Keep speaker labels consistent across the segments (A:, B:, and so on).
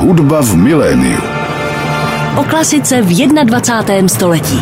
A: Hudba v miléniu.
B: O klasice v 21. století.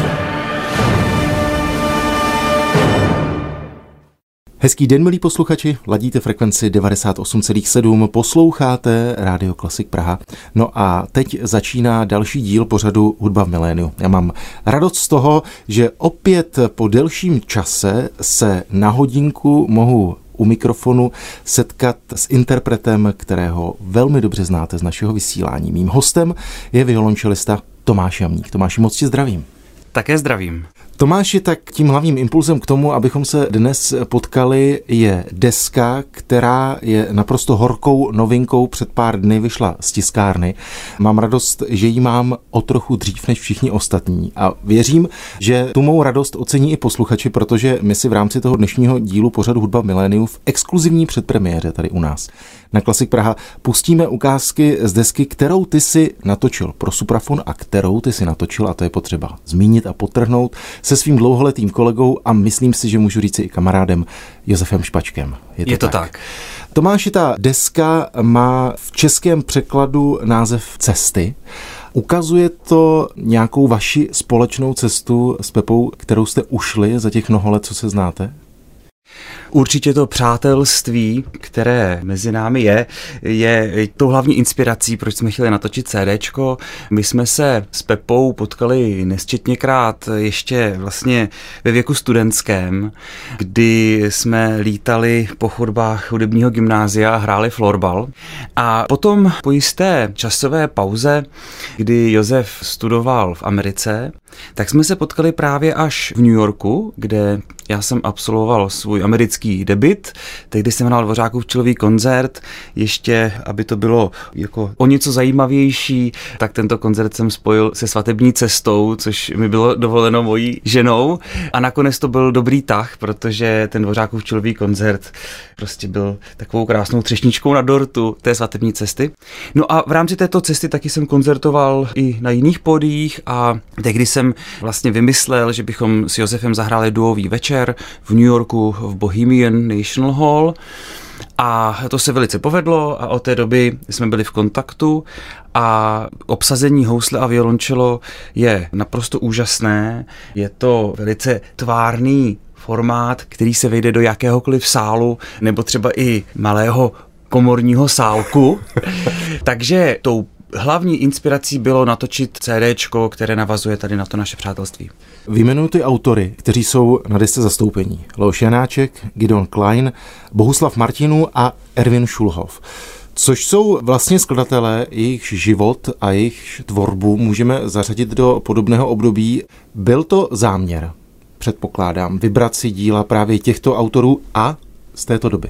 C: Hezký den, milí posluchači, ladíte frekvenci 98,7, posloucháte Rádio Klasik Praha. No a teď začíná další díl pořadu Hudba v miléniu. Já mám radost z toho, že opět po delším čase se na hodinku mohu u mikrofonu setkat s interpretem, kterého velmi dobře znáte z našeho vysílání. Mým hostem je violončelista Tomáš Jamník. Tomáši, moc tě zdravím.
D: Také zdravím.
C: Tomáši, tak tím hlavním impulzem k tomu, abychom se dnes potkali, je deska, která je naprosto horkou novinkou. Před pár dny vyšla z tiskárny. Mám radost, že ji mám o trochu dřív než všichni ostatní. A věřím, že tu mou radost ocení i posluchači, protože my si v rámci toho dnešního dílu pořadu Hudba Miléniu v exkluzivní předpremiéře tady u nás na Klasik Praha pustíme ukázky z desky, kterou ty si natočil pro Suprafon a kterou ty si natočil, a to je potřeba zmínit a potrhnout, se svým dlouholetým kolegou a myslím si, že můžu říct i kamarádem Josefem Špačkem.
D: Je to, je to tak. tak.
C: Tomáši, ta deska má v českém překladu název Cesty. Ukazuje to nějakou vaši společnou cestu s Pepou, kterou jste ušli za těch mnoho let, co se znáte?
D: Určitě to přátelství, které mezi námi je, je tou hlavní inspirací, proč jsme chtěli natočit CDčko. My jsme se s Pepou potkali nesčetněkrát ještě vlastně ve věku studentském, kdy jsme lítali po chodbách hudebního gymnázia a hráli florbal. A potom po jisté časové pauze, kdy Josef studoval v Americe, tak jsme se potkali právě až v New Yorku, kde já jsem absolvoval svůj americký debit, tehdy jsem hrál Dvořákův čilový koncert, ještě, aby to bylo jako o něco zajímavější, tak tento koncert jsem spojil se svatební cestou, což mi bylo dovoleno mojí ženou. A nakonec to byl dobrý tah, protože ten Dvořákův čilový koncert prostě byl takovou krásnou třešničkou na dortu té svatební cesty. No a v rámci této cesty taky jsem koncertoval i na jiných podích a tehdy jsem vlastně vymyslel, že bychom s Josefem zahráli duový večer v New Yorku v Bohemian National Hall. A to se velice povedlo a od té doby jsme byli v kontaktu a obsazení housle a violončelo je naprosto úžasné. Je to velice tvárný formát, který se vejde do jakéhokoliv sálu nebo třeba i malého komorního sálku. Takže tou hlavní inspirací bylo natočit CD, které navazuje tady na to naše přátelství.
C: Vyjmenuji ty autory, kteří jsou na desce zastoupení. Leoš Janáček, Gideon Klein, Bohuslav Martinu a Erwin Šulhov. Což jsou vlastně skladatelé, jejich život a jejich tvorbu můžeme zařadit do podobného období. Byl to záměr, předpokládám, vybrat si díla právě těchto autorů a z této doby.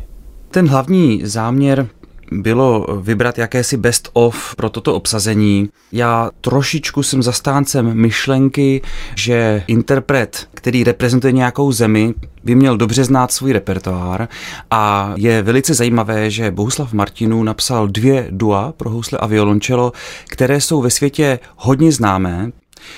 D: Ten hlavní záměr bylo vybrat jakési best of pro toto obsazení. Já trošičku jsem zastáncem myšlenky, že interpret, který reprezentuje nějakou zemi, by měl dobře znát svůj repertoár a je velice zajímavé, že Bohuslav Martinů napsal dvě dua pro housle a violončelo, které jsou ve světě hodně známé,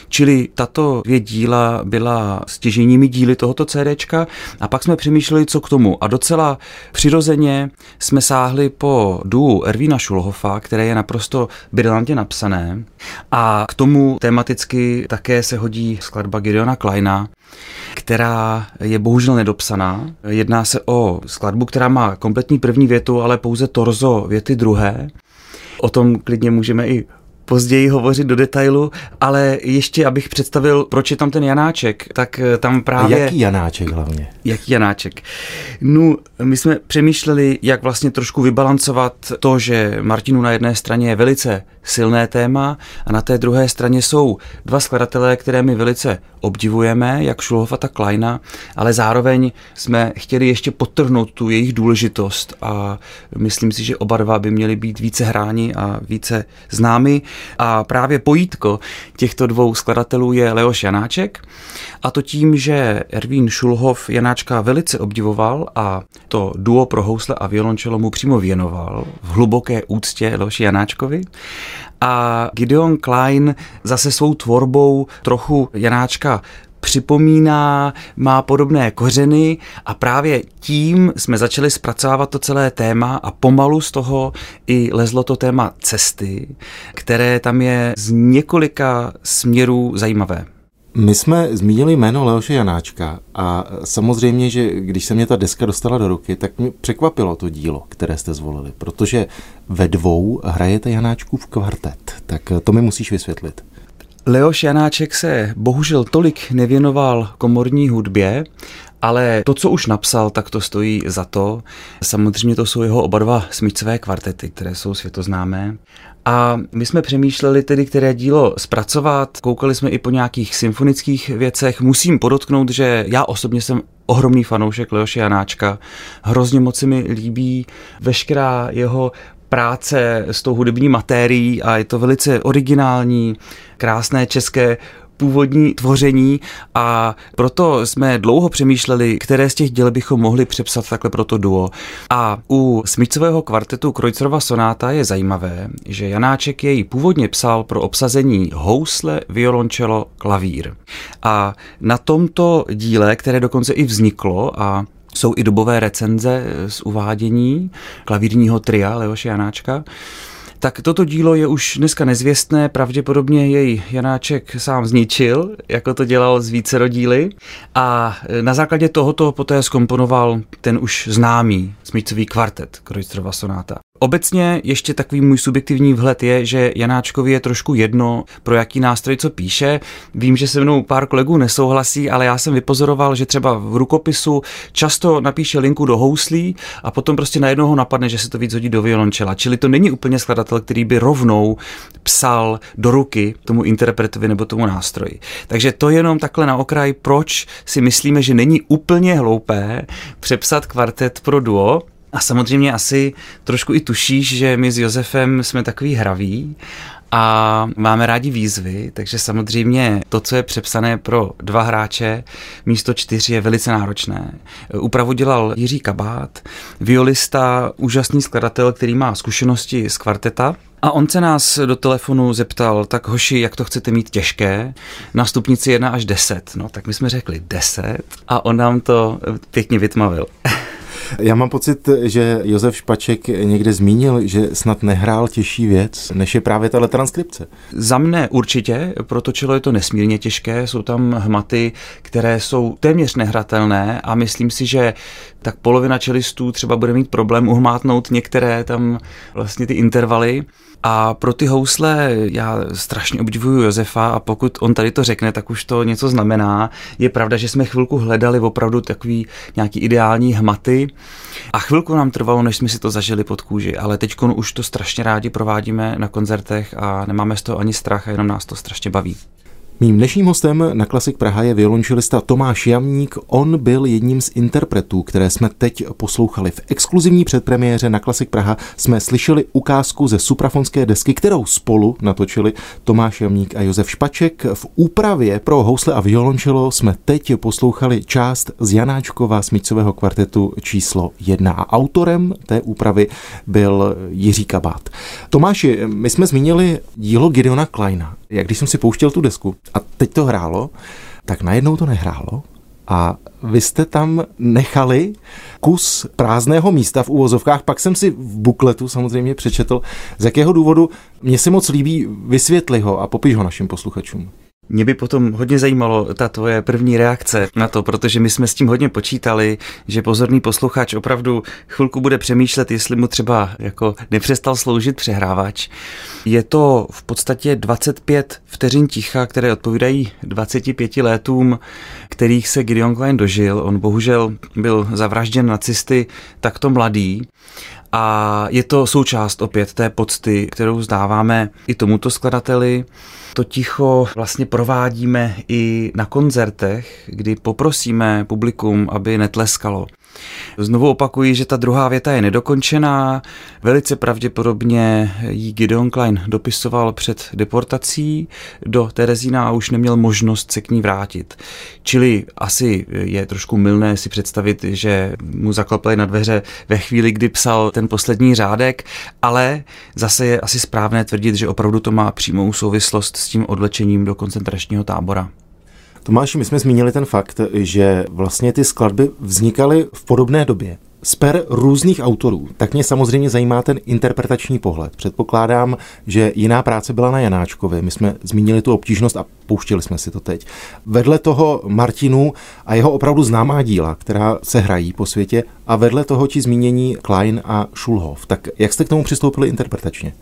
D: Čili tato dvě díla byla stěženími díly tohoto CDčka a pak jsme přemýšleli, co k tomu. A docela přirozeně jsme sáhli po duu Ervína Šulhofa, které je naprosto brilantně napsané. A k tomu tematicky také se hodí skladba Gideona Kleina, která je bohužel nedopsaná. Jedná se o skladbu, která má kompletní první větu, ale pouze torzo věty druhé. O tom klidně můžeme i později hovořit do detailu, ale ještě abych představil, proč je tam ten Janáček, tak eh, tam právě...
C: A jaký Janáček hlavně?
D: Jaký Janáček? No, my jsme přemýšleli, jak vlastně trošku vybalancovat to, že Martinu na jedné straně je velice silné téma a na té druhé straně jsou dva skladatelé, které my velice obdivujeme, jak Šulhofa, tak Kleina, ale zároveň jsme chtěli ještě podtrhnout tu jejich důležitost a myslím si, že oba dva by měli být více hráni a více známy. A právě pojítko těchto dvou skladatelů je Leoš Janáček. A to tím, že Ervín Šulhov Janáčka velice obdivoval a to duo pro housle a violončelo mu přímo věnoval v hluboké úctě Leoši Janáčkovi. A Gideon Klein zase svou tvorbou trochu Janáčka připomíná, má podobné kořeny a právě tím jsme začali zpracovávat to celé téma a pomalu z toho i lezlo to téma cesty, které tam je z několika směrů zajímavé.
C: My jsme zmínili jméno Leoše Janáčka a samozřejmě, že když se mě ta deska dostala do ruky, tak mě překvapilo to dílo, které jste zvolili, protože ve dvou hrajete Janáčkův kvartet. Tak to mi musíš vysvětlit.
D: Leoš Janáček se bohužel tolik nevěnoval komorní hudbě, ale to, co už napsal, tak to stojí za to. Samozřejmě to jsou jeho oba dva smyčcové kvartety, které jsou světoznámé. A my jsme přemýšleli tedy, které dílo zpracovat, koukali jsme i po nějakých symfonických věcech. Musím podotknout, že já osobně jsem ohromný fanoušek Leoše Janáčka. Hrozně moc se mi líbí veškerá jeho práce s tou hudební matérií a je to velice originální, krásné české původní tvoření a proto jsme dlouho přemýšleli, které z těch děl bychom mohli přepsat takhle pro to duo. A u smyčcového kvartetu Kreutzerova sonáta je zajímavé, že Janáček jej původně psal pro obsazení housle, violončelo, klavír. A na tomto díle, které dokonce i vzniklo a jsou i dobové recenze z uvádění klavírního tria Leoše Janáčka, tak toto dílo je už dneska nezvěstné, pravděpodobně jej Janáček sám zničil, jako to dělal z více rodíly. A na základě tohoto poté skomponoval ten už známý smyčcový kvartet Kreuzerova sonáta. Obecně ještě takový můj subjektivní vhled je, že Janáčkovi je trošku jedno, pro jaký nástroj co píše. Vím, že se mnou pár kolegů nesouhlasí, ale já jsem vypozoroval, že třeba v rukopisu často napíše linku do houslí a potom prostě najednou ho napadne, že se to víc hodí do violončela. Čili to není úplně skladatel, který by rovnou psal do ruky tomu interpretovi nebo tomu nástroji. Takže to jenom takhle na okraj, proč si myslíme, že není úplně hloupé přepsat kvartet pro duo, a samozřejmě asi trošku i tušíš, že my s Josefem jsme takový hraví a máme rádi výzvy, takže samozřejmě to, co je přepsané pro dva hráče místo čtyř je velice náročné. Úpravu dělal Jiří Kabát, violista, úžasný skladatel, který má zkušenosti z kvarteta, a on se nás do telefonu zeptal, tak hoši, jak to chcete mít těžké? Na stupnici 1 až 10. No tak my jsme řekli 10 a on nám to pěkně vytmavil.
C: Já mám pocit, že Josef Špaček někde zmínil, že snad nehrál těžší věc, než je právě tahle transkripce.
D: Za mne určitě, proto čelo je to nesmírně těžké, jsou tam hmaty, které jsou téměř nehratelné a myslím si, že tak polovina čelistů třeba bude mít problém uhmátnout některé tam vlastně ty intervaly. A pro ty housle já strašně obdivuju Josefa a pokud on tady to řekne, tak už to něco znamená. Je pravda, že jsme chvilku hledali opravdu takový nějaký ideální hmaty a chvilku nám trvalo, než jsme si to zažili pod kůži, ale teď už to strašně rádi provádíme na koncertech a nemáme z toho ani strach a jenom nás to strašně baví.
C: Mým dnešním hostem na Klasik Praha je violončelista Tomáš Jamník. On byl jedním z interpretů, které jsme teď poslouchali. V exkluzivní předpremiéře na Klasik Praha jsme slyšeli ukázku ze suprafonské desky, kterou spolu natočili Tomáš Jamník a Josef Špaček. V úpravě pro housle a violončelo jsme teď poslouchali část z Janáčkova smícového kvartetu číslo jedna a autorem té úpravy byl Jiří Kabát. Tomáši, my jsme zmínili dílo Gideona Kleina. Jak když jsem si pouštěl tu desku a teď to hrálo, tak najednou to nehrálo a vy jste tam nechali kus prázdného místa v úvozovkách, pak jsem si v bukletu samozřejmě přečetl, z jakého důvodu mě se moc líbí, vysvětli ho a popiš ho našim posluchačům.
D: Mě by potom hodně zajímalo ta tvoje první reakce na to, protože my jsme s tím hodně počítali, že pozorný posluchač opravdu chvilku bude přemýšlet, jestli mu třeba jako nepřestal sloužit přehrávač. Je to v podstatě 25 vteřin ticha, které odpovídají 25 letům, kterých se Gideon Klein dožil. On bohužel byl zavražděn nacisty takto mladý. A je to součást opět té pocty, kterou zdáváme i tomuto skladateli. To ticho vlastně provádíme i na koncertech, kdy poprosíme publikum, aby netleskalo. Znovu opakuji, že ta druhá věta je nedokončená. Velice pravděpodobně ji Gideon Klein dopisoval před deportací do Terezína a už neměl možnost se k ní vrátit. Čili asi je trošku milné si představit, že mu zaklopili na dveře ve chvíli, kdy psal ten poslední řádek, ale zase je asi správné tvrdit, že opravdu to má přímou souvislost s tím odlečením do koncentračního tábora.
C: Tomáši, my jsme zmínili ten fakt, že vlastně ty skladby vznikaly v podobné době z per různých autorů, tak mě samozřejmě zajímá ten interpretační pohled. Předpokládám, že jiná práce byla na Janáčkovi. My jsme zmínili tu obtížnost a pouštili jsme si to teď. Vedle toho Martinu a jeho opravdu známá díla, která se hrají po světě, a vedle toho ti zmínění Klein a Schulhoff. Tak jak jste k tomu přistoupili interpretačně?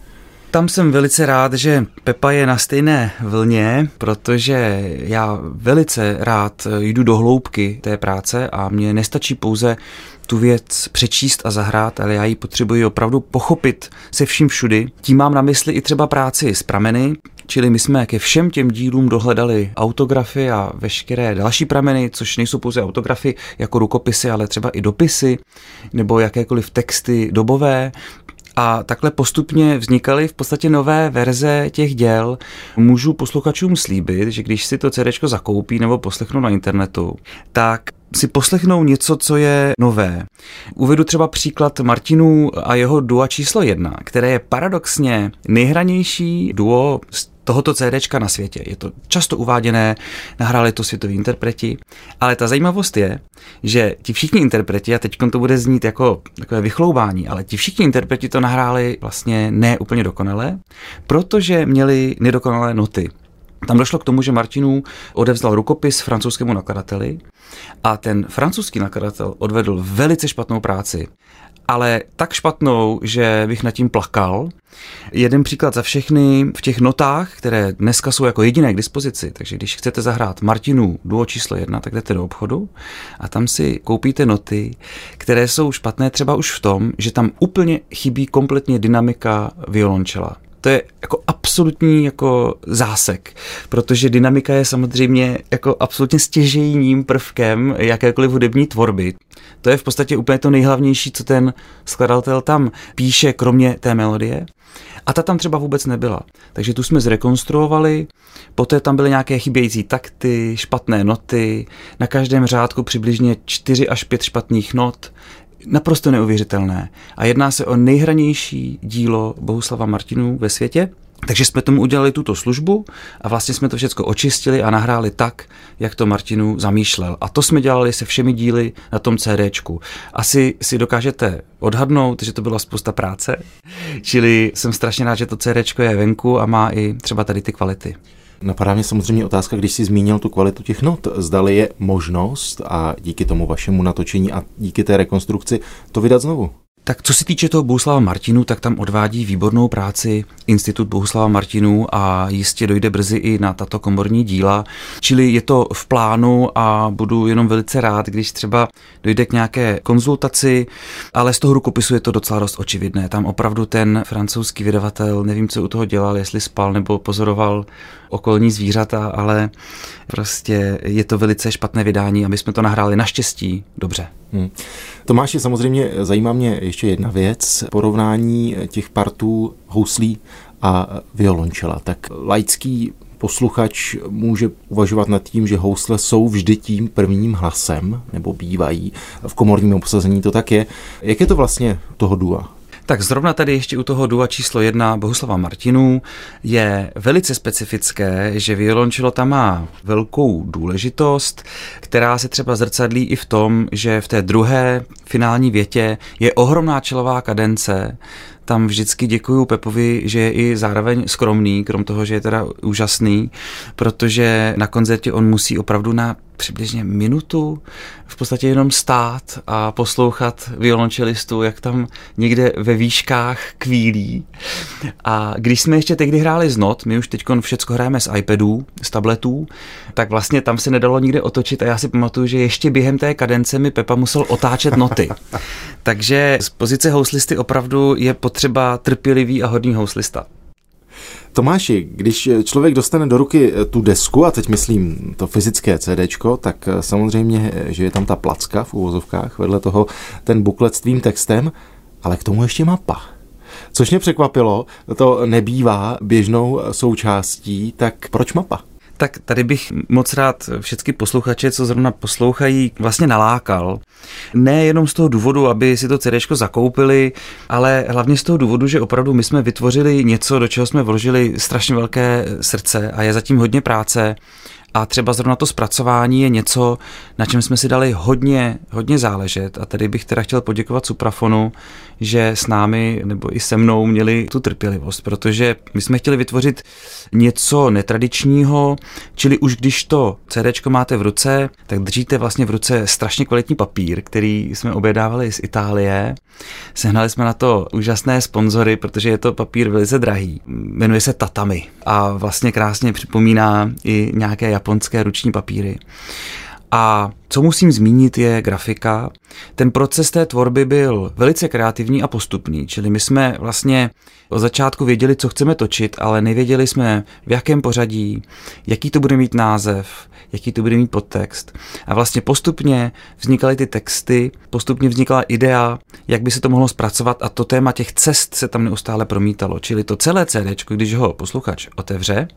D: Tam jsem velice rád, že Pepa je na stejné vlně, protože já velice rád jdu do hloubky té práce a mně nestačí pouze tu věc přečíst a zahrát, ale já ji potřebuji opravdu pochopit se vším všudy. Tím mám na mysli i třeba práci s prameny, Čili my jsme ke všem těm dílům dohledali autografy a veškeré další prameny, což nejsou pouze autografy jako rukopisy, ale třeba i dopisy nebo jakékoliv texty dobové. A takhle postupně vznikaly v podstatě nové verze těch děl. Můžu posluchačům slíbit, že když si to CD zakoupí nebo poslechnou na internetu, tak si poslechnou něco, co je nové. Uvedu třeba příklad Martinů a jeho dua číslo jedna, které je paradoxně nejhranější duo z tohoto CDčka na světě. Je to často uváděné, nahráli to světoví interpreti, ale ta zajímavost je, že ti všichni interpreti, a teď to bude znít jako takové vychloubání, ale ti všichni interpreti to nahráli vlastně ne úplně dokonale, protože měli nedokonalé noty. Tam došlo k tomu, že Martinů odevzdal rukopis francouzskému nakladateli a ten francouzský nakladatel odvedl velice špatnou práci ale tak špatnou, že bych nad tím plakal. Jeden příklad za všechny v těch notách, které dneska jsou jako jediné k dispozici, takže když chcete zahrát Martinu duo číslo jedna, tak jdete do obchodu a tam si koupíte noty, které jsou špatné třeba už v tom, že tam úplně chybí kompletně dynamika violončela. To je jako absolutní jako zásek, protože dynamika je samozřejmě jako absolutně stěžejním prvkem jakékoliv hudební tvorby. To je v podstatě úplně to nejhlavnější, co ten skladatel tam píše, kromě té melodie. A ta tam třeba vůbec nebyla. Takže tu jsme zrekonstruovali, poté tam byly nějaké chybějící takty, špatné noty, na každém řádku přibližně 4 až 5 špatných not, naprosto neuvěřitelné. A jedná se o nejhranější dílo Bohuslava Martinů ve světě. Takže jsme tomu udělali tuto službu a vlastně jsme to všechno očistili a nahráli tak, jak to Martinu zamýšlel. A to jsme dělali se všemi díly na tom CDčku. Asi si dokážete odhadnout, že to byla spousta práce, čili jsem strašně rád, že to CDčko je venku a má i třeba tady ty kvality.
C: Napadá mě samozřejmě otázka, když jsi zmínil tu kvalitu těch not, zdali je možnost a díky tomu vašemu natočení a díky té rekonstrukci to vydat znovu.
D: Tak co se týče toho Bohuslava Martinu, tak tam odvádí výbornou práci Institut Bohuslava Martinů a jistě dojde brzy i na tato komorní díla. Čili je to v plánu a budu jenom velice rád, když třeba dojde k nějaké konzultaci, ale z toho rukopisu je to docela dost očividné. Tam opravdu ten francouzský vydavatel, nevím, co u toho dělal, jestli spal nebo pozoroval okolní zvířata, ale prostě je to velice špatné vydání a my jsme to nahráli naštěstí dobře. Hmm.
C: Tomáši, samozřejmě zajímá mě ještě jedna věc, porovnání těch partů houslí a violončela. Tak laický posluchač může uvažovat nad tím, že housle jsou vždy tím prvním hlasem, nebo bývají. V komorním obsazení to tak je. Jak je to vlastně toho dua?
D: Tak zrovna tady ještě u toho dua číslo jedna Bohuslava Martinů. Je velice specifické, že violončelo tam má velkou důležitost, která se třeba zrcadlí i v tom, že v té druhé finální větě je ohromná čelová kadence, tam vždycky děkuju Pepovi, že je i zároveň skromný, krom toho, že je teda úžasný, protože na koncertě on musí opravdu na přibližně minutu v podstatě jenom stát a poslouchat violončelistu, jak tam někde ve výškách kvílí. A když jsme ještě tehdy hráli z not, my už teď všecko hrajeme z iPadů, z tabletů, tak vlastně tam se nedalo nikde otočit a já si pamatuju, že ještě během té kadence mi Pepa musel otáčet noty. Takže z pozice houslisty opravdu je potřeba trpělivý a hodný houslista.
C: Tomáši, když člověk dostane do ruky eh, tu desku, a teď myslím to fyzické CD, tak eh, samozřejmě, eh, že je tam ta placka v úvozovkách, vedle toho ten buklet s tvým textem, ale k tomu ještě mapa. Což mě překvapilo, to nebývá běžnou součástí, tak proč mapa?
D: Tak tady bych moc rád všechny posluchače, co zrovna poslouchají, vlastně nalákal. Ne jenom z toho důvodu, aby si to CD zakoupili, ale hlavně z toho důvodu, že opravdu my jsme vytvořili něco, do čeho jsme vložili strašně velké srdce a je zatím hodně práce A třeba zrovna to zpracování je něco, na čem jsme si dali hodně, hodně záležet. A tady bych teda chtěl poděkovat Suprafonu, že s námi nebo i se mnou měli tu trpělivost, protože my jsme chtěli vytvořit něco netradičního, čili už když to CD máte v ruce, tak držíte vlastně v ruce strašně kvalitní papír, který jsme objednávali z Itálie. Sehnali jsme na to úžasné sponzory, protože je to papír velice drahý. Jmenuje se Tatami a vlastně krásně připomíná i nějaké japonské ruční papíry. A co musím zmínit je grafika. Ten proces té tvorby byl velice kreativní a postupný, čili my jsme vlastně od začátku věděli, co chceme točit, ale nevěděli jsme, v jakém pořadí, jaký to bude mít název, jaký to bude mít podtext. A vlastně postupně vznikaly ty texty, postupně vznikla idea, jak by se to mohlo zpracovat a to téma těch cest se tam neustále promítalo. Čili to celé CD, když ho posluchač otevře,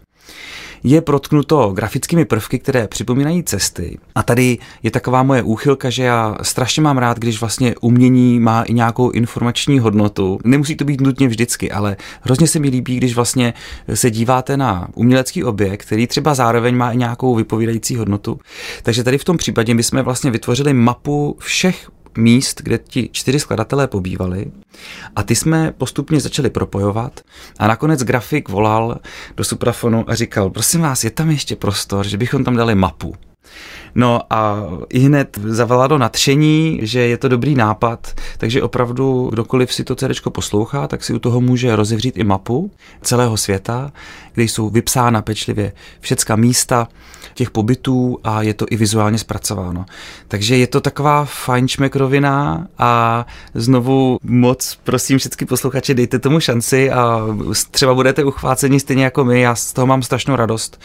D: je protknuto grafickými prvky, které připomínají cesty. A tady je taková moje úchylka, že já strašně mám rád, když vlastně umění má i nějakou informační hodnotu. Nemusí to být nutně vždycky, ale hrozně se mi líbí, když vlastně se díváte na umělecký objekt, který třeba zároveň má i nějakou vypovídající hodnotu. Takže tady v tom případě my jsme vlastně vytvořili mapu všech míst, kde ti čtyři skladatelé pobývali a ty jsme postupně začali propojovat a nakonec grafik volal do suprafonu a říkal, prosím vás, je tam ještě prostor, že bychom tam dali mapu. No a i hned zavala do nadšení, že je to dobrý nápad, takže opravdu kdokoliv si to CD poslouchá, tak si u toho může rozevřít i mapu celého světa, kde jsou vypsána pečlivě všecka místa těch pobytů a je to i vizuálně zpracováno. Takže je to taková fajnšmekrovina a znovu moc prosím všechny posluchače, dejte tomu šanci a třeba budete uchváceni stejně jako my. Já z toho mám strašnou radost,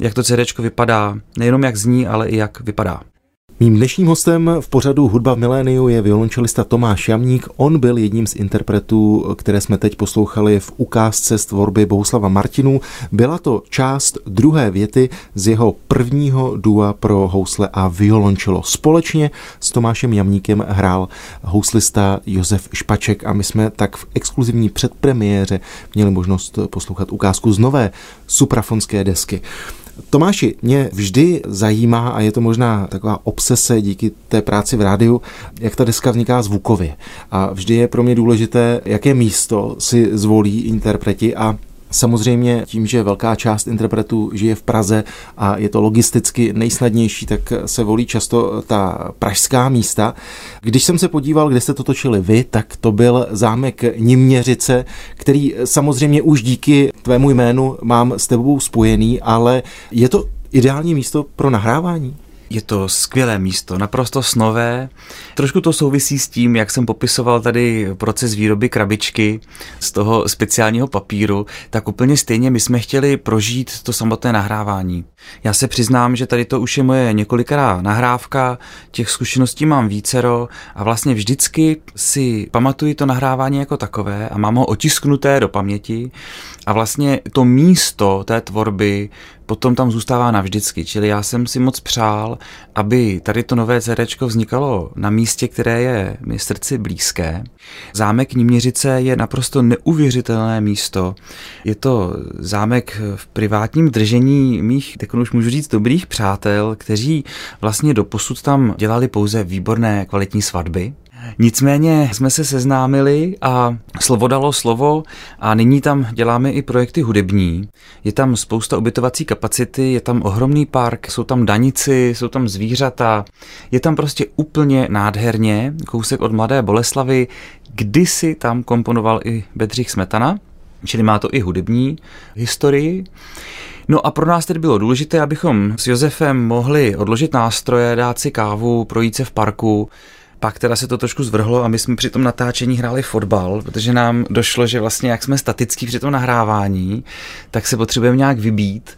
D: jak to CD vypadá, nejenom jak zní, ale i jak vypadá.
C: Mým dnešním hostem v pořadu Hudba v miléniu je violončelista Tomáš Jamník. On byl jedním z interpretů, které jsme teď poslouchali v ukázce z tvorby Bohuslava Martinů. Byla to část druhé věty z jeho prvního dua pro housle a violončelo. Společně s Tomášem Jamníkem hrál houslista Josef Špaček a my jsme tak v exkluzivní předpremiéře měli možnost poslouchat ukázku z nové suprafonské desky. Tomáši, mě vždy zajímá, a je to možná taková obsese díky té práci v rádiu, jak ta deska vzniká zvukově. A vždy je pro mě důležité, jaké místo si zvolí interpreti a Samozřejmě tím, že velká část interpretů žije v Praze a je to logisticky nejsnadnější, tak se volí často ta pražská místa. Když jsem se podíval, kde jste to točili vy, tak to byl zámek Niměřice, který samozřejmě už díky tvému jménu mám s tebou spojený, ale je to ideální místo pro nahrávání?
D: Je to skvělé místo, naprosto snové. Trošku to souvisí s tím, jak jsem popisoval tady proces výroby krabičky z toho speciálního papíru, tak úplně stejně my jsme chtěli prožít to samotné nahrávání. Já se přiznám, že tady to už je moje několikrát nahrávka, těch zkušeností mám vícero a vlastně vždycky si pamatuji to nahrávání jako takové a mám ho otisknuté do paměti a vlastně to místo té tvorby potom tam zůstává navždycky. Čili já jsem si moc přál, aby tady to nové CD vznikalo na místě, které je mi srdci blízké. Zámek Níměřice je naprosto neuvěřitelné místo. Je to zámek v privátním držení mých, tak už můžu říct, dobrých přátel, kteří vlastně doposud tam dělali pouze výborné kvalitní svatby. Nicméně jsme se seznámili a slovo dalo slovo a nyní tam děláme i projekty hudební. Je tam spousta ubytovací kapacity, je tam ohromný park, jsou tam danici, jsou tam zvířata. Je tam prostě úplně nádherně, kousek od Mladé Boleslavy. Kdysi tam komponoval i Bedřich Smetana, čili má to i hudební historii. No a pro nás tedy bylo důležité, abychom s Josefem mohli odložit nástroje, dát si kávu, projít se v parku, pak teda se to trošku zvrhlo a my jsme při tom natáčení hráli fotbal, protože nám došlo, že vlastně jak jsme statický při tom nahrávání, tak se potřebujeme nějak vybít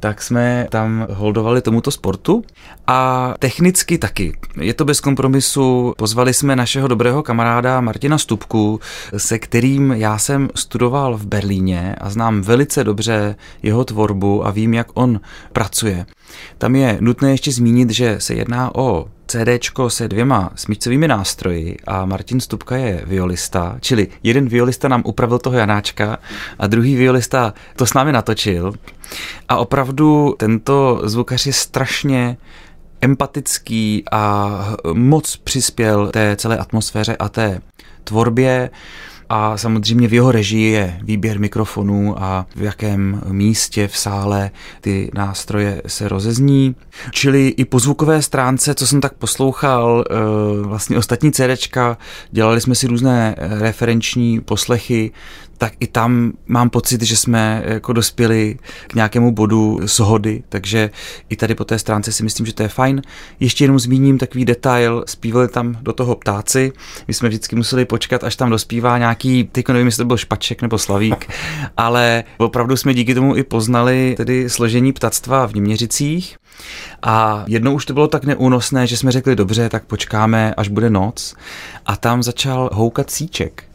D: tak jsme tam holdovali tomuto sportu a technicky taky. Je to bez kompromisu. Pozvali jsme našeho dobrého kamaráda Martina Stupku, se kterým já jsem studoval v Berlíně a znám velice dobře jeho tvorbu a vím, jak on pracuje. Tam je nutné ještě zmínit, že se jedná o CDčko se dvěma smyčcovými nástroji a Martin Stupka je violista, čili jeden violista nám upravil toho Janáčka a druhý violista to s námi natočil. A opravdu tento zvukař je strašně empatický a moc přispěl té celé atmosféře a té tvorbě a samozřejmě v jeho režii je výběr mikrofonů a v jakém místě v sále ty nástroje se rozezní. Čili i po zvukové stránce, co jsem tak poslouchal, eh, vlastně ostatní CDčka, dělali jsme si různé referenční poslechy, tak i tam mám pocit, že jsme jako dospěli k nějakému bodu shody, takže i tady po té stránce si myslím, že to je fajn. Ještě jenom zmíním takový detail, zpívali tam do toho ptáci, my jsme vždycky museli počkat, až tam dospívá nějaký, teď nevím, jestli to byl Špaček nebo Slavík, ale opravdu jsme díky tomu i poznali tedy složení ptactva v Něměřicích. A jednou už to bylo tak neúnosné, že jsme řekli, dobře, tak počkáme, až bude noc. A tam začal houkat síček.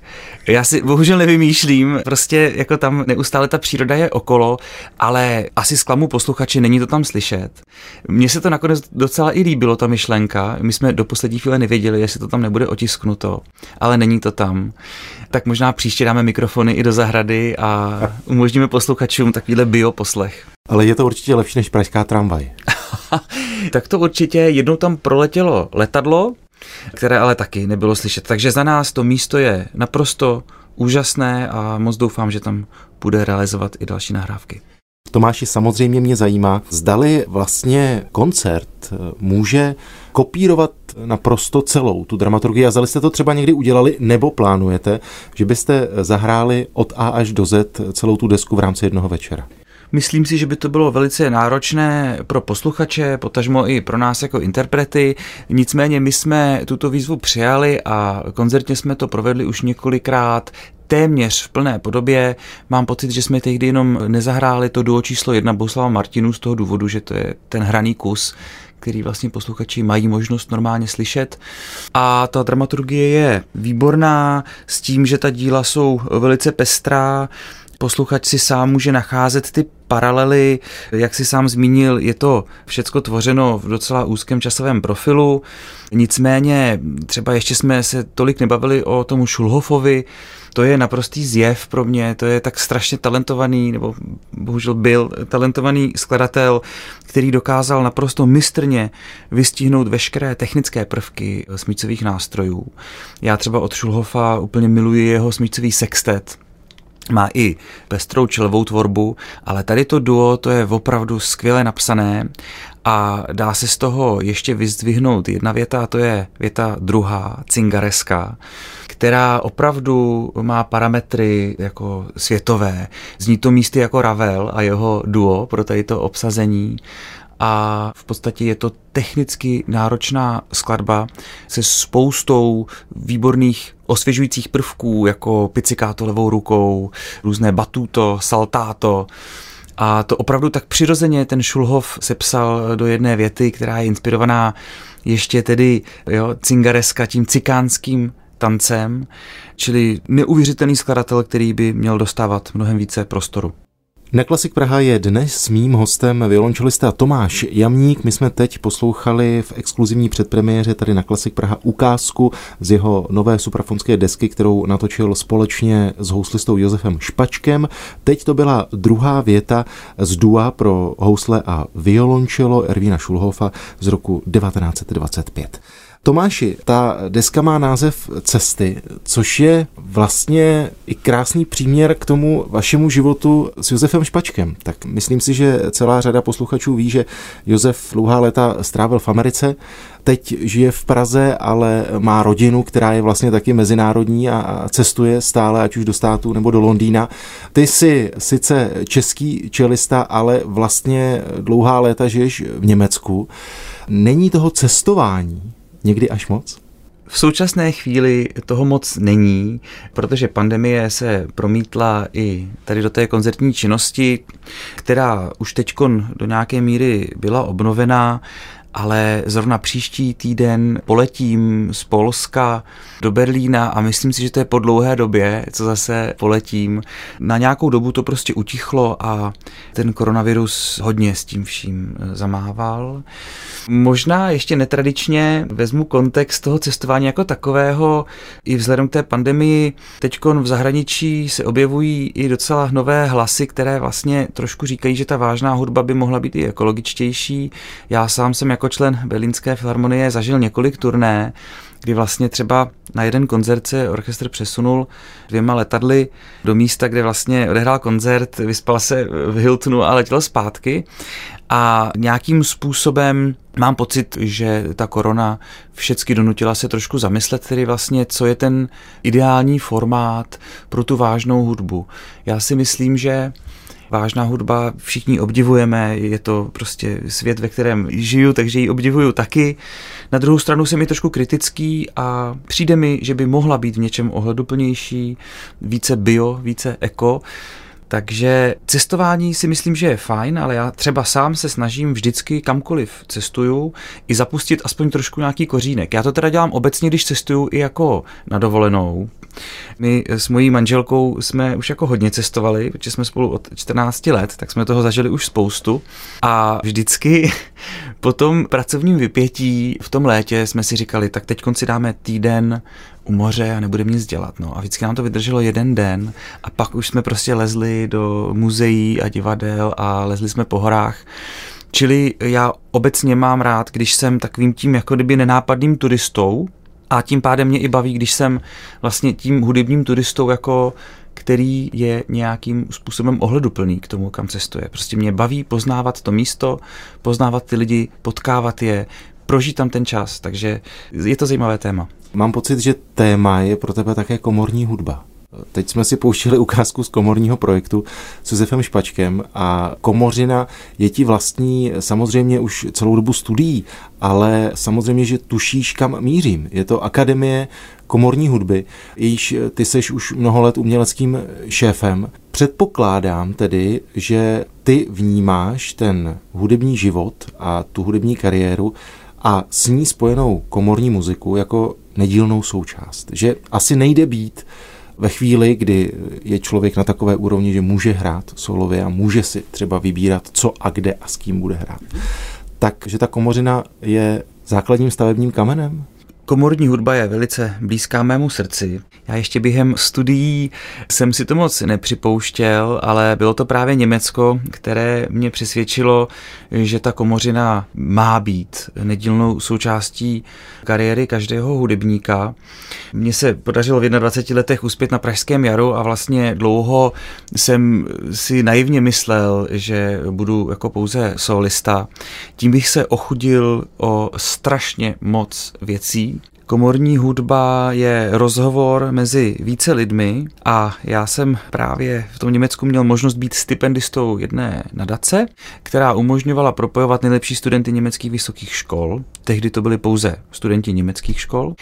D: Já si bohužel nevymýšlím, prostě jako tam neustále ta příroda je okolo, ale asi zklamu posluchači, není to tam slyšet. Mně se to nakonec docela i líbilo, ta myšlenka. My jsme do poslední chvíle nevěděli, jestli to tam nebude otisknuto, ale není to tam. Tak možná příště dáme mikrofony i do zahrady a umožníme posluchačům takovýhle bioposlech.
C: Ale je to určitě lepší než pražská tramvaj.
D: tak to určitě jednou tam proletělo letadlo, které ale taky nebylo slyšet. Takže za nás to místo je naprosto úžasné a moc doufám, že tam bude realizovat i další nahrávky.
C: Tomáši, samozřejmě mě zajímá, zdali vlastně koncert eh, může kopírovat naprosto celou tu dramaturgii a zdali jste to třeba někdy udělali nebo plánujete, že byste zahráli od A až do Z celou tu desku v rámci jednoho večera.
D: Myslím si, že by to bylo velice náročné pro posluchače, potažmo i pro nás jako interprety. Nicméně my jsme tuto výzvu přijali a koncertně jsme to provedli už několikrát téměř v plné podobě. Mám pocit, že jsme tehdy jenom nezahráli to duo číslo jedna Boslava Martinu z toho důvodu, že to je ten hraný kus, který vlastně posluchači mají možnost normálně slyšet. A ta dramaturgie je výborná s tím, že ta díla jsou velice pestrá, posluchač si sám může nacházet ty paralely, jak si sám zmínil, je to všecko tvořeno v docela úzkém časovém profilu, nicméně třeba ještě jsme se tolik nebavili o tomu Šulhofovi, to je naprostý zjev pro mě, to je tak strašně talentovaný, nebo bohužel byl talentovaný skladatel, který dokázal naprosto mistrně vystihnout veškeré technické prvky smícových nástrojů. Já třeba od Šulhofa úplně miluji jeho smícový sextet, má i pestrou čelovou tvorbu, ale tady to duo to je opravdu skvěle napsané a dá se z toho ještě vyzdvihnout jedna věta, a to je věta druhá, cingareska, která opravdu má parametry jako světové. Zní to místy jako Ravel a jeho duo pro tady to obsazení a v podstatě je to technicky náročná skladba se spoustou výborných osvěžujících prvků, jako picikáto levou rukou, různé batuto, saltáto, a to opravdu tak přirozeně ten Šulhov sepsal do jedné věty, která je inspirovaná ještě tedy jo, cingareska tím cikánským tancem, čili neuvěřitelný skladatel, který by měl dostávat mnohem více prostoru.
C: Na Klasik Praha je dnes s mým hostem violončelista Tomáš Jamník. My jsme teď poslouchali v exkluzivní předpremiéře tady na Klasik Praha ukázku z jeho nové suprafonské desky, kterou natočil společně s houslistou Josefem Špačkem. Teď to byla druhá věta z dua pro housle a violončelo Ervína Šulhofa z roku 1925. Tomáši, ta deska má název Cesty, což je vlastně i krásný příměr k tomu vašemu životu s Josefem Špačkem. Tak myslím si, že celá řada posluchačů ví, že Josef dlouhá léta strávil v Americe, teď žije v Praze, ale má rodinu, která je vlastně taky mezinárodní a cestuje stále, ať už do státu nebo do Londýna. Ty jsi sice český čelista, ale vlastně dlouhá léta žiješ v Německu. Není toho cestování někdy až moc?
D: V současné chvíli toho moc není, protože pandemie se promítla i tady do té koncertní činnosti, která už teď do nějaké míry byla obnovená ale zrovna příští týden poletím z Polska do Berlína a myslím si, že to je po dlouhé době, co zase poletím. Na nějakou dobu to prostě utichlo a ten koronavirus hodně s tím vším eh, zamával. Možná ještě netradičně vezmu kontext toho cestování jako takového. I vzhledem k té pandemii teď v zahraničí se objevují i docela nové hlasy, které vlastně trošku říkají, že ta vážná hudba by mohla být i ekologičtější. Já sám jsem jako člen Berlínské filharmonie zažil několik turné, kdy vlastně třeba na jeden koncert se orchestr přesunul dvěma letadly do místa, kde vlastně odehrál koncert, vyspal se v Hiltonu a letěl zpátky a nějakým způsobem mám pocit, že ta korona všecky donutila se trošku zamyslet, tedy vlastně, co je ten ideální formát pro tu vážnou hudbu. Já si myslím, že vážná hudba všichni obdivujeme, je to prostě svět, ve kterém žiju, takže ji obdivuju taky. Na druhou stranu jsem i trošku kritický a přijde mi, že by mohla být v něčem ohleduplnější, více bio, více eko. Takže cestování si myslím, že je fajn, ale já třeba sám se snažím vždycky kamkoliv cestuju i zapustit aspoň trošku nějaký kořínek. Já to teda dělám obecně, když cestuju i jako na dovolenou. My s mojí manželkou jsme už jako hodně cestovali, protože jsme spolu od 14 let, tak jsme toho zažili už spoustu. A vždycky po tom pracovním vypětí v tom létě jsme si říkali, tak teď si dáme týden u moře a nebudeme nic dělat. No. A vždycky nám to vydrželo jeden den a pak už jsme prostě lezli do muzeí a divadel a lezli jsme po horách. Čili já obecně mám rád, když jsem takovým tím jako kdyby nenápadným turistou a tím pádem mě i baví, když jsem vlastně tím hudebním turistou jako který je nějakým způsobem ohleduplný k tomu, kam cestuje. Prostě mě baví poznávat to místo, poznávat ty lidi, potkávat je, prožít tam ten čas, takže je to zajímavé téma.
C: Mám pocit, že téma je pro tebe také komorní hudba. Teď jsme si pouštili ukázku z komorního projektu s Josefem Špačkem a komořina je ti vlastní samozřejmě už celou dobu studií, ale samozřejmě, že tušíš, kam mířím. Je to Akademie komorní hudby, jejíž ty seš už mnoho let uměleckým šéfem. Předpokládám tedy, že ty vnímáš ten hudební život a tu hudební kariéru a s ní spojenou komorní muziku jako nedílnou součást. Že asi nejde být ve chvíli, kdy je člověk na takové úrovni, že může hrát solově a může si třeba vybírat, co a kde a s kým bude hrát, takže ta komořina je základním stavebním kamenem
D: Komorní hudba je velice blízká mému srdci. Já ještě během studií jsem si to moc nepřipouštěl, ale bylo to právě Německo, které mě přesvědčilo, že ta komořina má být nedílnou součástí kariéry každého hudebníka. Mně se podařilo v 21 letech uspět na Pražském jaru a vlastně dlouho jsem si naivně myslel, že budu jako pouze solista. Tím bych se ochudil o strašně moc věcí, Komorní hudba je rozhovor mezi více lidmi a já jsem právě v tom Německu měl možnost být stipendistou jedné nadace, která umožňovala propojovat nejlepší studenty německých vysokých škol. Tehdy to byli pouze studenti německých škol.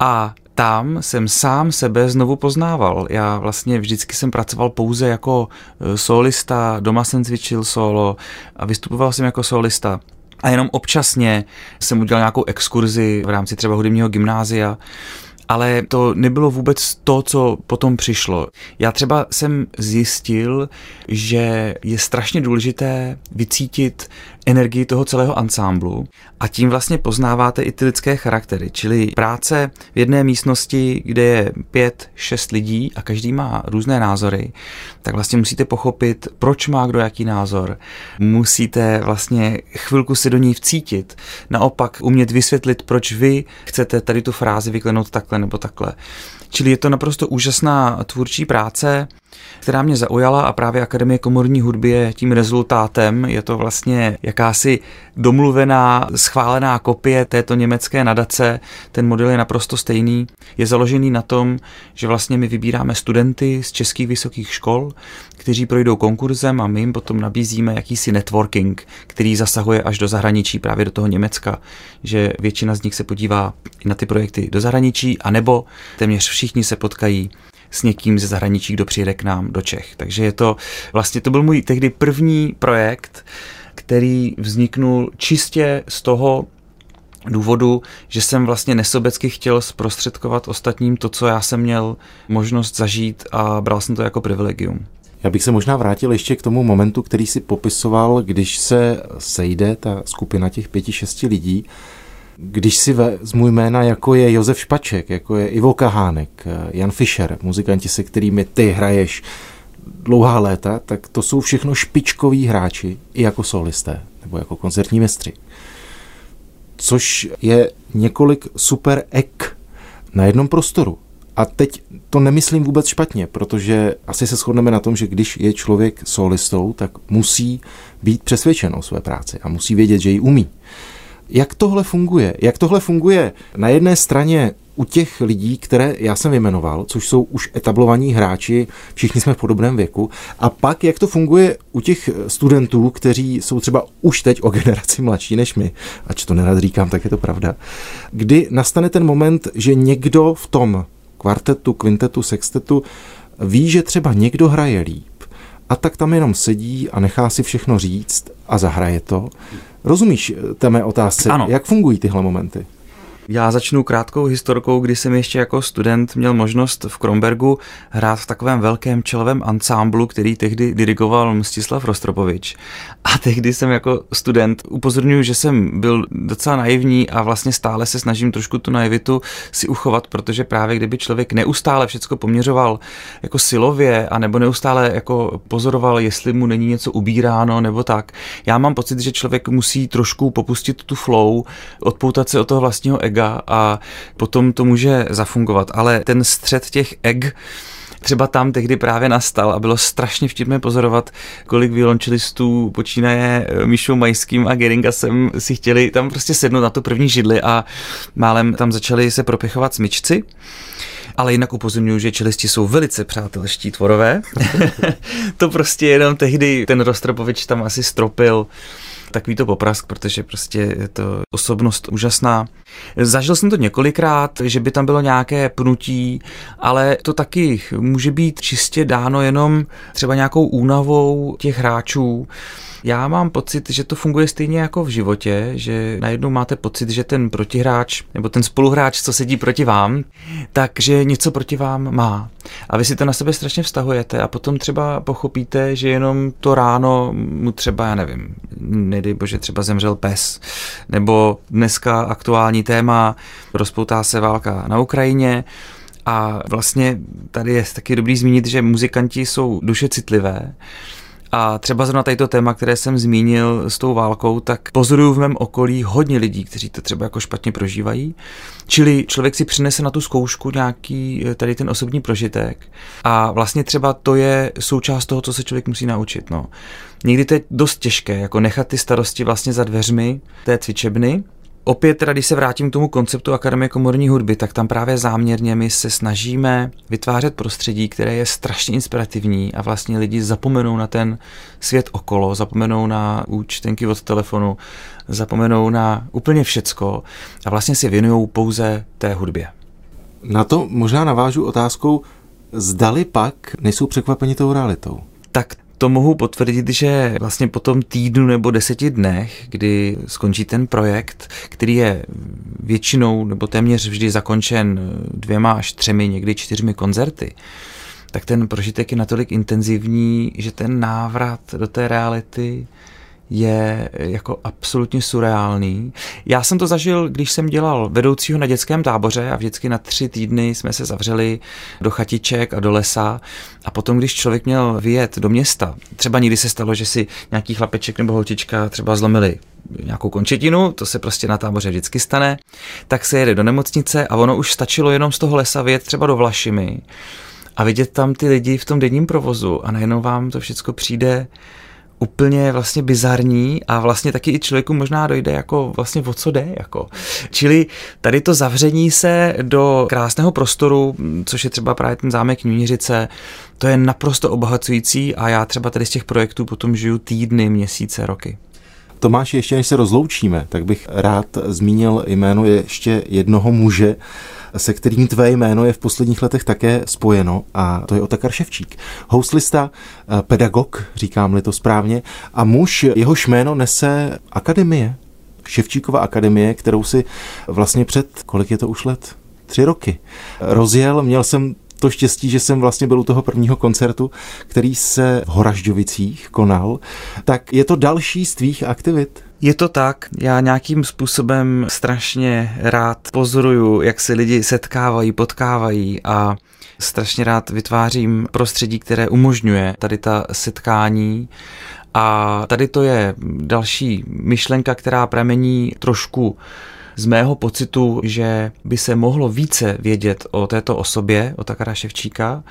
D: A tam jsem sám sebe znovu poznával. Já vlastně vždycky jsem pracoval pouze jako e, solista, doma jsem cvičil solo a vystupoval jsem jako solista a jenom občasně jsem udělal nějakou exkurzi v rámci třeba hudebního gymnázia, ale to nebylo vůbec to, co potom přišlo. Já třeba jsem zjistil, že je strašně důležité vycítit energii toho celého ansámblu a tím vlastně poznáváte i ty lidské charaktery, čili práce v jedné místnosti, kde je pět, šest lidí a každý má různé názory, tak vlastně musíte pochopit, proč má kdo jaký názor. Musíte vlastně chvilku se do ní vcítit. Naopak umět vysvětlit, proč vy chcete tady tu frázi vyklenout takhle nebo takhle. Čili je to naprosto úžasná tvůrčí práce, která mě zaujala a právě Akademie komorní hudby je tím rezultátem. Je to vlastně jakási domluvená, schválená kopie této německé nadace. Ten model je naprosto stejný. Je založený na tom, že vlastně my vybíráme studenty z českých vysokých škol, kteří projdou konkurzem a my jim potom nabízíme jakýsi networking, který zasahuje až do zahraničí, právě do toho Německa, že většina z nich se podívá na ty projekty do zahraničí, anebo téměř všichni se potkají s někým ze zahraničí, kdo přijede k nám do Čech. Takže je to, vlastně to byl můj tehdy první projekt, který vzniknul čistě z toho, důvodu, že jsem vlastně nesobecky chtěl zprostředkovat ostatním to, co já jsem měl možnost zažít a bral jsem to jako privilegium.
C: Já bych se možná vrátil ještě k tomu momentu, který si popisoval, když se sejde ta skupina těch pěti, šesti lidí, když si vezmu jména, jako je Josef Špaček, jako je Ivo Kahánek, Jan Fischer, muzikanti, se kterými ty hraješ dlouhá léta, tak to jsou všechno špičkoví hráči, i jako solisté, nebo jako koncertní mistři. Což je několik super ek na jednom prostoru. A teď to nemyslím vůbec špatně, protože asi se shodneme na tom, že když je člověk solistou, tak musí být přesvědčen o své práci a musí vědět, že ji umí. Jak tohle funguje? Jak tohle funguje na jedné straně u těch lidí, které já jsem vyjmenoval, což jsou už etablovaní hráči, všichni jsme v podobném věku, a pak jak to funguje u těch studentů, kteří jsou třeba už teď o generaci mladší než my, ač to nerad říkám, tak je to pravda, kdy nastane ten moment, že někdo v tom kvartetu, kvintetu, sextetu ví, že třeba někdo hraje líp a tak tam jenom sedí a nechá si všechno říct a zahraje to. Rozumíš té mé otázce? Ano. Jak fungují tyhle momenty?
D: Já začnu krátkou historkou, kdy jsem ještě jako student měl možnost v Krombergu hrát v takovém velkém čelovém ansámblu, který tehdy dirigoval Mstislav Rostropovič. A tehdy jsem jako student upozorňuji, že jsem byl docela naivní a vlastně stále se snažím trošku tu naivitu si uchovat, protože právě kdyby člověk neustále všechno poměřoval jako silově a nebo neustále jako pozoroval, jestli mu není něco ubíráno nebo tak. Já mám pocit, že člověk musí trošku popustit tu flow, odpoutat se od toho vlastního ega ega a potom to může zafungovat. Ale ten střed těch eg, třeba tam tehdy právě nastal a bylo strašně vtipné pozorovat, kolik violončelistů počínaje eh, Míšou Majským a Geringasem si chtěli tam prostě sednout na tu první židli a málem tam začali se propěchovat smyčci ale jinak upozorňuji, že čelisti jsou velice přátelští tvorové. to prostě jenom tehdy ten Rostropovič tam asi stropil takový to poprask, protože prostě je to osobnost úžasná. Zažil jsem to několikrát, že by tam bylo nějaké pnutí, ale to taky může být čistě dáno jenom třeba nějakou únavou těch hráčů. Já mám pocit, že to funguje stejně jako v životě, že najednou máte pocit, že ten protihráč nebo ten spoluhráč, co sedí proti vám, takže něco proti vám má. A vy si to na sebe strašně vztahujete a potom třeba pochopíte, že jenom to ráno mu třeba, já nevím, nedej bože, třeba zemřel pes, nebo dneska aktuální téma, rozpoutá se válka na Ukrajině, a vlastně tady je taky dobrý zmínit, že muzikanti jsou duše citlivé a třeba zrovna tato téma, které jsem zmínil s tou válkou, tak pozoruju v mém okolí hodně lidí, kteří to třeba jako špatně prožívají. Čili člověk si přinese na tu zkoušku nějaký eh, tady ten osobní prožitek a vlastně třeba to je součást toho, co se člověk musí naučit. No. Někdy to je dost těžké, jako nechat ty starosti vlastně za dveřmi té cvičebny, Opět teda, když se vrátím k tomu konceptu Akademie komorní hudby, tak tam právě záměrně my se snažíme vytvářet prostředí, které je strašně inspirativní a vlastně lidi zapomenou na ten svět okolo, zapomenou na účtenky od telefonu, zapomenou na úplně všecko a vlastně si věnují pouze té hudbě.
C: Na to možná navážu otázkou, zdali pak nejsou překvapeni tou realitou.
D: Tak to mohu potvrdit, že vlastně po tom týdnu nebo deseti dnech, kdy skončí ten projekt, který je většinou nebo téměř vždy zakončen dvěma až třemi, někdy čtyřmi koncerty, tak ten prožitek je natolik intenzivní, že ten návrat do té reality je jako absolutně surreální. Já jsem to zažil, když jsem dělal vedoucího na dětském táboře a vždycky na tři týdny jsme se zavřeli do chatiček a do lesa a potom, když člověk měl vyjet do města, třeba někdy se stalo, že si nějaký chlapeček nebo holčička třeba zlomili nějakou končetinu, to se prostě na táboře vždycky stane, tak se jede do nemocnice a ono už stačilo jenom z toho lesa vyjet třeba do Vlašimi a vidět tam ty lidi v tom denním provozu a najednou vám to všechno přijde úplně vlastně bizarní a vlastně taky i člověku možná dojde jako vlastně o co jde. Jako. Čili tady to zavření se do krásného prostoru, což je třeba právě ten zámek Nířice, to je naprosto obohacující a já třeba tady z těch projektů potom žiju týdny, měsíce, roky.
C: Tomáš, ještě než se rozloučíme, tak bych rád zmínil jméno ještě jednoho muže, se kterým tvé jméno je v posledních letech také spojeno a to je Otakar Ševčík. Houslista, eh, pedagog, říkám-li to správně, a muž, jehož jméno nese akademie. Ševčíkova akademie, kterou si vlastně před, kolik je to už let? Tři roky. Rozjel, měl jsem to štěstí, že jsem vlastně byl u toho prvního koncertu, který se v Horažďovicích konal. Tak je to další z tvých aktivit?
D: Je to tak, já nějakým způsobem strašně rád pozoruju, jak se lidi setkávají, potkávají a strašně rád vytvářím prostředí, které umožňuje tady ta setkání. A tady to je další myšlenka, která pramení trošku z mého pocitu, že by se mohlo více vědět o této osobě, o Takara Ševčíka,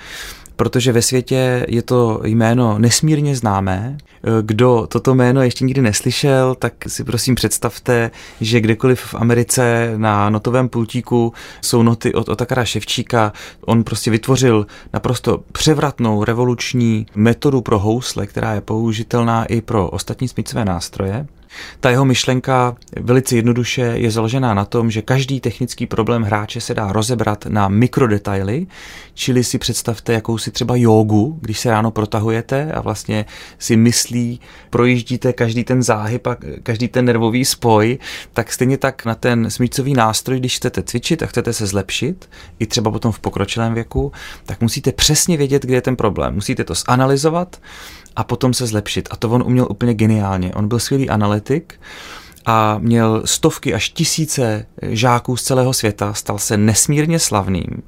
D: protože ve světě je to jméno nesmírně známé. Kdo toto jméno ještě nikdy neslyšel, tak si prosím představte, že kdekoliv v Americe na notovém pultíku jsou noty od Otakara Ševčíka. On prostě vytvořil naprosto převratnou revoluční metodu pro housle, která je použitelná i pro ostatní smycové nástroje. Ta jeho myšlenka velice jednoduše je založená na tom, že každý technický problém hráče se dá rozebrat na mikrodetaily, čili si představte jakousi třeba jogu, když se ráno protahujete a vlastně si myslí, projíždíte každý ten záhyb a každý ten nervový spoj, tak stejně tak na ten smícový nástroj, když chcete cvičit a chcete se zlepšit, i třeba potom v pokročilém věku, tak musíte přesně vědět, kde je ten problém. Musíte to zanalizovat a potom se zlepšit. A to on uměl úplně geniálně. On byl skvělý analytik a měl stovky až tisíce žáků z celého světa, stal se nesmírně slavným.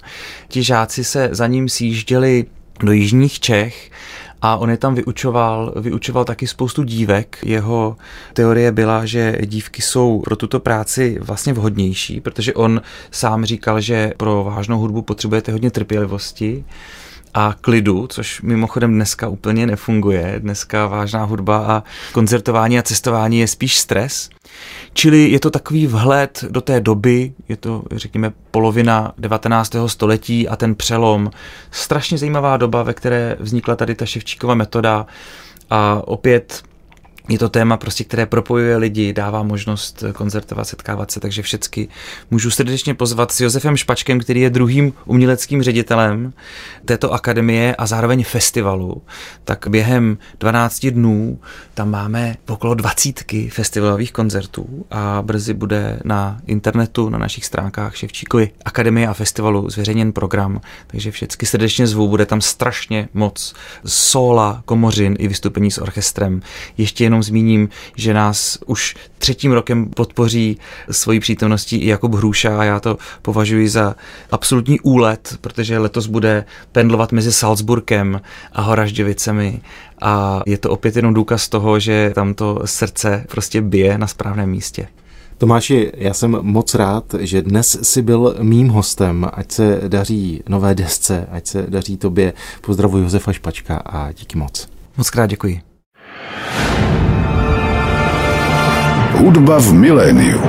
D: Ti žáci se za ním sjížděli do jižních Čech a on je tam vyučoval, vyučoval taky spoustu dívek. Jeho teorie byla, že dívky jsou pro tuto práci vlastně vhodnější, protože on sám říkal, že pro vážnou hudbu potřebujete hodně trpělivosti a klidu, což mimochodem dneska úplně nefunguje. Dneska vážná hudba a koncertování a cestování je spíš stres. Čili je to takový vhled do té doby, je to řekněme polovina 19. století a ten přelom. Strašně zajímavá doba, ve které vznikla tady ta Ševčíkova metoda a opět je to téma, prostě, které propojuje lidi, dává možnost koncertovat, setkávat se, takže všechny můžu srdečně pozvat s Josefem Špačkem, který je druhým uměleckým ředitelem této akademie a zároveň festivalu. Tak během 12 dnů tam máme okolo 20 festivalových koncertů a brzy bude na internetu, na našich stránkách Ševčíkovi Akademie a festivalu zveřejněn program, takže všechny srdečně zvu, bude tam strašně moc sola, komořin i vystupení s orchestrem. Ještě jenom jenom zmíním, že nás už třetím rokem podpoří svojí přítomností i Jakub Hruša a já to považuji za absolutní úlet, protože letos bude pendlovat mezi Salzburkem a Horažďovicemi a je to opět jenom důkaz toho, že tam to srdce prostě bije na správném místě.
C: Tomáši, já jsem moc rád, že dnes si byl mým hostem. Ať se daří nové desce, ať se daří tobě. Pozdravuji Josefa Špačka a díky moc.
D: Moc krát děkuji.
A: Hudba v miléniu.